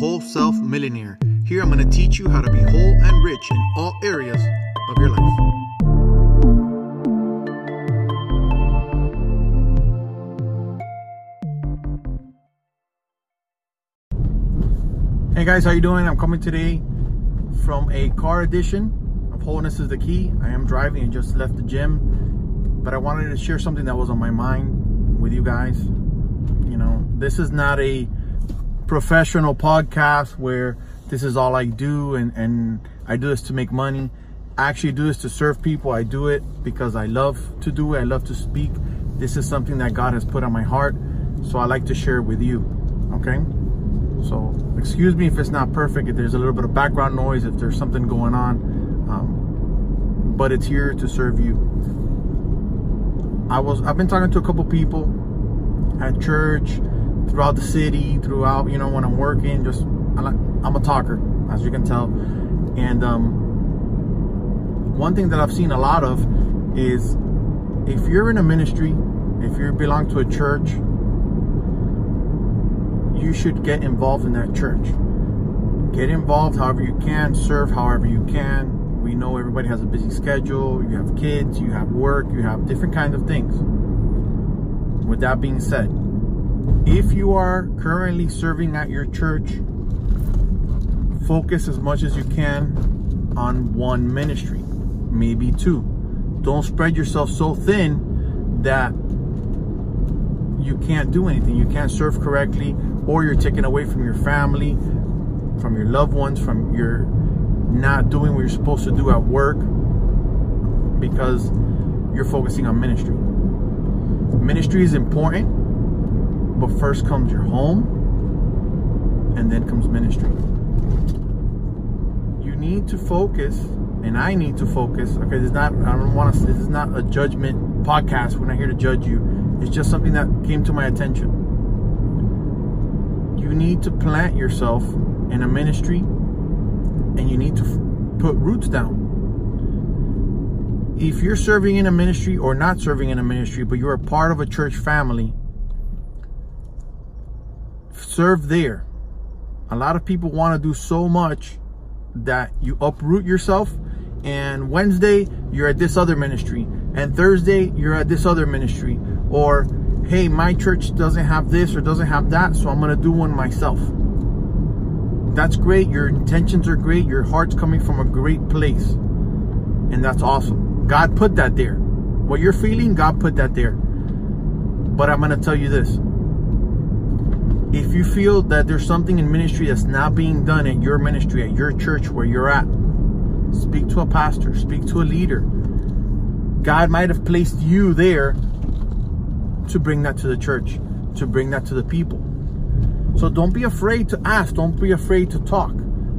Whole Self Millionaire. Here I'm going to teach you how to be whole and rich in all areas of your life. Hey guys, how you doing? I'm coming today from a car edition of Wholeness is the Key. I am driving and just left the gym, but I wanted to share something that was on my mind with you guys. You know, this is not a professional podcast where this is all I do and, and I do this to make money. I actually do this to serve people. I do it because I love to do it. I love to speak. This is something that God has put on my heart. So I like to share it with you. Okay? So excuse me if it's not perfect, if there's a little bit of background noise, if there's something going on. Um, but it's here to serve you. I was I've been talking to a couple people at church, throughout the city, throughout, you know, when I'm working, just I'm a talker, as you can tell. And um, one thing that I've seen a lot of is if you're in a ministry, if you belong to a church, you should get involved in that church. Get involved however you can, serve however you can. We know everybody has a busy schedule. You have kids, you have work, you have different kinds of things. With that being said, if you are currently serving at your church, focus as much as you can on one ministry, maybe two. Don't spread yourself so thin that you can't do anything. You can't serve correctly, or you're taken away from your family, from your loved ones, from your not doing what you're supposed to do at work because you're focusing on ministry. Ministry is important, but first comes your home and then comes ministry. You need to focus, and I need to focus. Okay, this is not. I don't want to. This is not a judgment podcast. We're not here to judge you. It's just something that came to my attention. You need to plant yourself in a ministry, and you need to f- put roots down. If you're serving in a ministry or not serving in a ministry, but you're a part of a church family, serve there. A lot of people want to do so much that you uproot yourself and Wednesday you're at this other ministry and Thursday you're at this other ministry or hey my church doesn't have this or doesn't have that so I'm going to do one myself. That's great. Your intentions are great. Your heart's coming from a great place. And that's awesome. God put that there. What you're feeling, God put that there. But I'm going to tell you this if you feel that there's something in ministry that's not being done at your ministry, at your church where you're at, speak to a pastor, speak to a leader. God might have placed you there to bring that to the church, to bring that to the people. So don't be afraid to ask, don't be afraid to talk,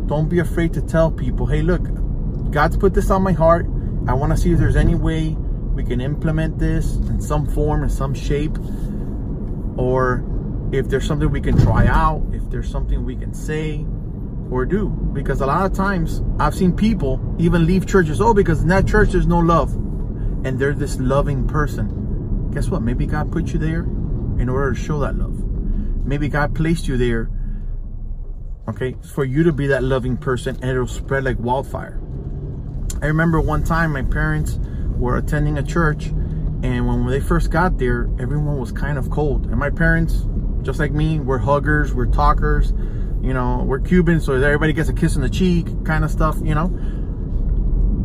don't be afraid to tell people, hey, look, God's put this on my heart. I want to see if there's any way we can implement this in some form, in some shape, or if there's something we can try out, if there's something we can say or do. Because a lot of times I've seen people even leave churches, oh, because in that church there's no love. And they're this loving person. Guess what? Maybe God put you there in order to show that love. Maybe God placed you there, okay, for you to be that loving person and it'll spread like wildfire. I remember one time my parents were attending a church and when they first got there, everyone was kind of cold. And my parents, just like me, we're huggers, we're talkers, you know, we're Cubans, so everybody gets a kiss on the cheek, kind of stuff, you know.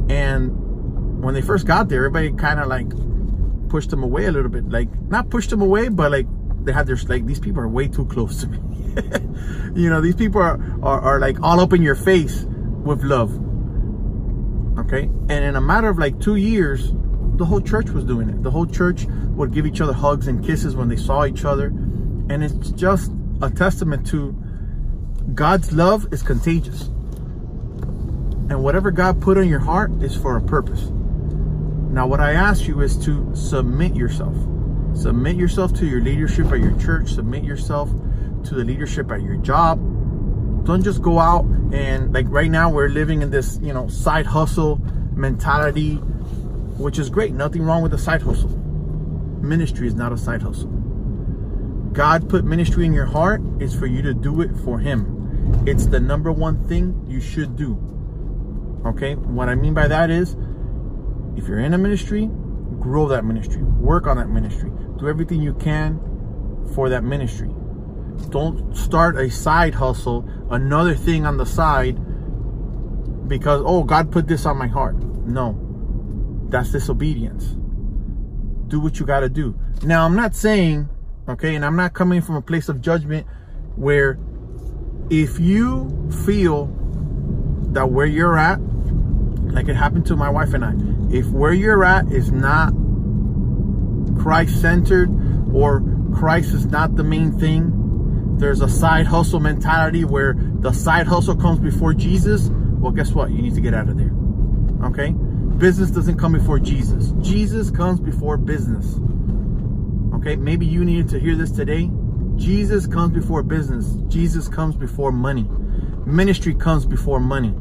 And when they first got there, everybody kind of like pushed them away a little bit, like not pushed them away, but like they had their like these people are way too close to me. you know, these people are, are are like all up in your face with love. Okay, and in a matter of like two years, the whole church was doing it. The whole church would give each other hugs and kisses when they saw each other. And it's just a testament to God's love is contagious. And whatever God put on your heart is for a purpose. Now, what I ask you is to submit yourself. Submit yourself to your leadership at your church. Submit yourself to the leadership at your job. Don't just go out and like right now we're living in this, you know, side hustle mentality, which is great. Nothing wrong with a side hustle. Ministry is not a side hustle. God put ministry in your heart is for you to do it for him. it's the number one thing you should do. Okay? What I mean by that is if you're in a ministry, grow that ministry, work on that ministry, do everything you can for that ministry. Don't start a side hustle, another thing on the side because, oh, God put this on my heart. No, that's disobedience. Do what you got to do. Now, I'm not saying, okay, and I'm not coming from a place of judgment where if you feel that where you're at, like it happened to my wife and I, if where you're at is not Christ centered or Christ is not the main thing, there's a side hustle mentality where the side hustle comes before Jesus, well, guess what? You need to get out of there. Okay? Business doesn't come before Jesus. Jesus comes before business. Okay? Maybe you needed to hear this today. Jesus comes before business. Jesus comes before money. Ministry comes before money.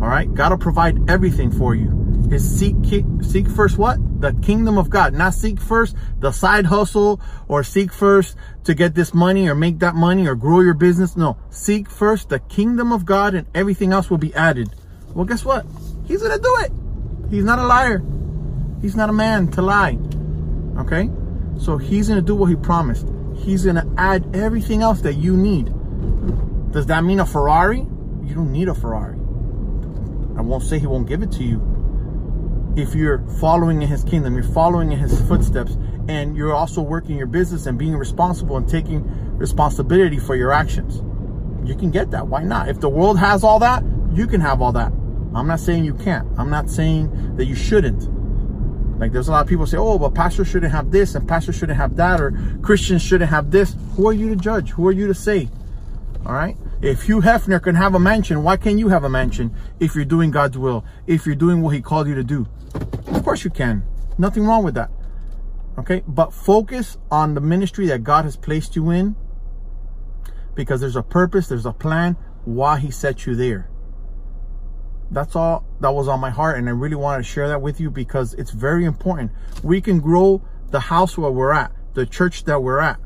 All right? God will provide everything for you. Is seek seek first what? The kingdom of God. Not seek first the side hustle or seek first to get this money or make that money or grow your business. No. Seek first the kingdom of God and everything else will be added. Well, guess what? He's to do it. He's not a liar. He's not a man to lie. Okay? So he's going to do what he promised. He's going to add everything else that you need. Does that mean a Ferrari? You don't need a Ferrari. I won't say he won't give it to you. If you're following in his kingdom, you're following in his footsteps, and you're also working your business and being responsible and taking responsibility for your actions. You can get that. Why not? If the world has all that, you can have all that. I'm not saying you can't. I'm not saying that you shouldn't. Like there's a lot of people say, oh, but pastor shouldn't have this and pastor shouldn't have that or Christians shouldn't have this. Who are you to judge? Who are you to say? All right. If Hugh Hefner can have a mansion, why can't you have a mansion if you're doing God's will? If you're doing what he called you to do? Of course you can. Nothing wrong with that. Okay. But focus on the ministry that God has placed you in because there's a purpose, there's a plan why he set you there that's all that was on my heart and i really wanted to share that with you because it's very important. We can grow the house where we're at the church that we're at.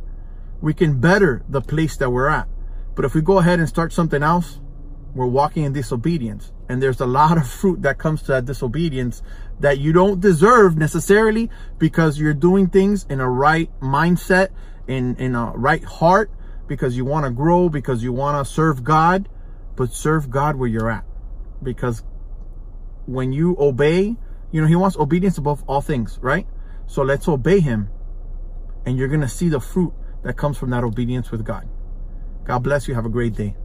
We can better the place that we're at. But if we go ahead and start something else we're walking in disobedience. And there's a lot of fruit that comes to that disobedience that you don't deserve necessarily because you're doing things in a right mindset in in a right heart because you want to grow because you want to serve god but serve god where you're at because when you obey, you know, he wants obedience above all things, right? So let's obey him and you're going to see the fruit that comes from that obedience with God. God bless you. Have a great day.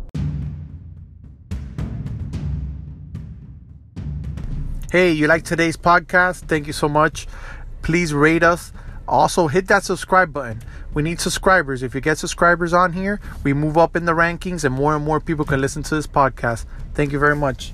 Hey, you like today's podcast? Thank you so much. Please rate us. Also, hit that subscribe button. We need subscribers. If you get subscribers on here, we move up in the rankings and more and more people can listen to this podcast. Thank you very much.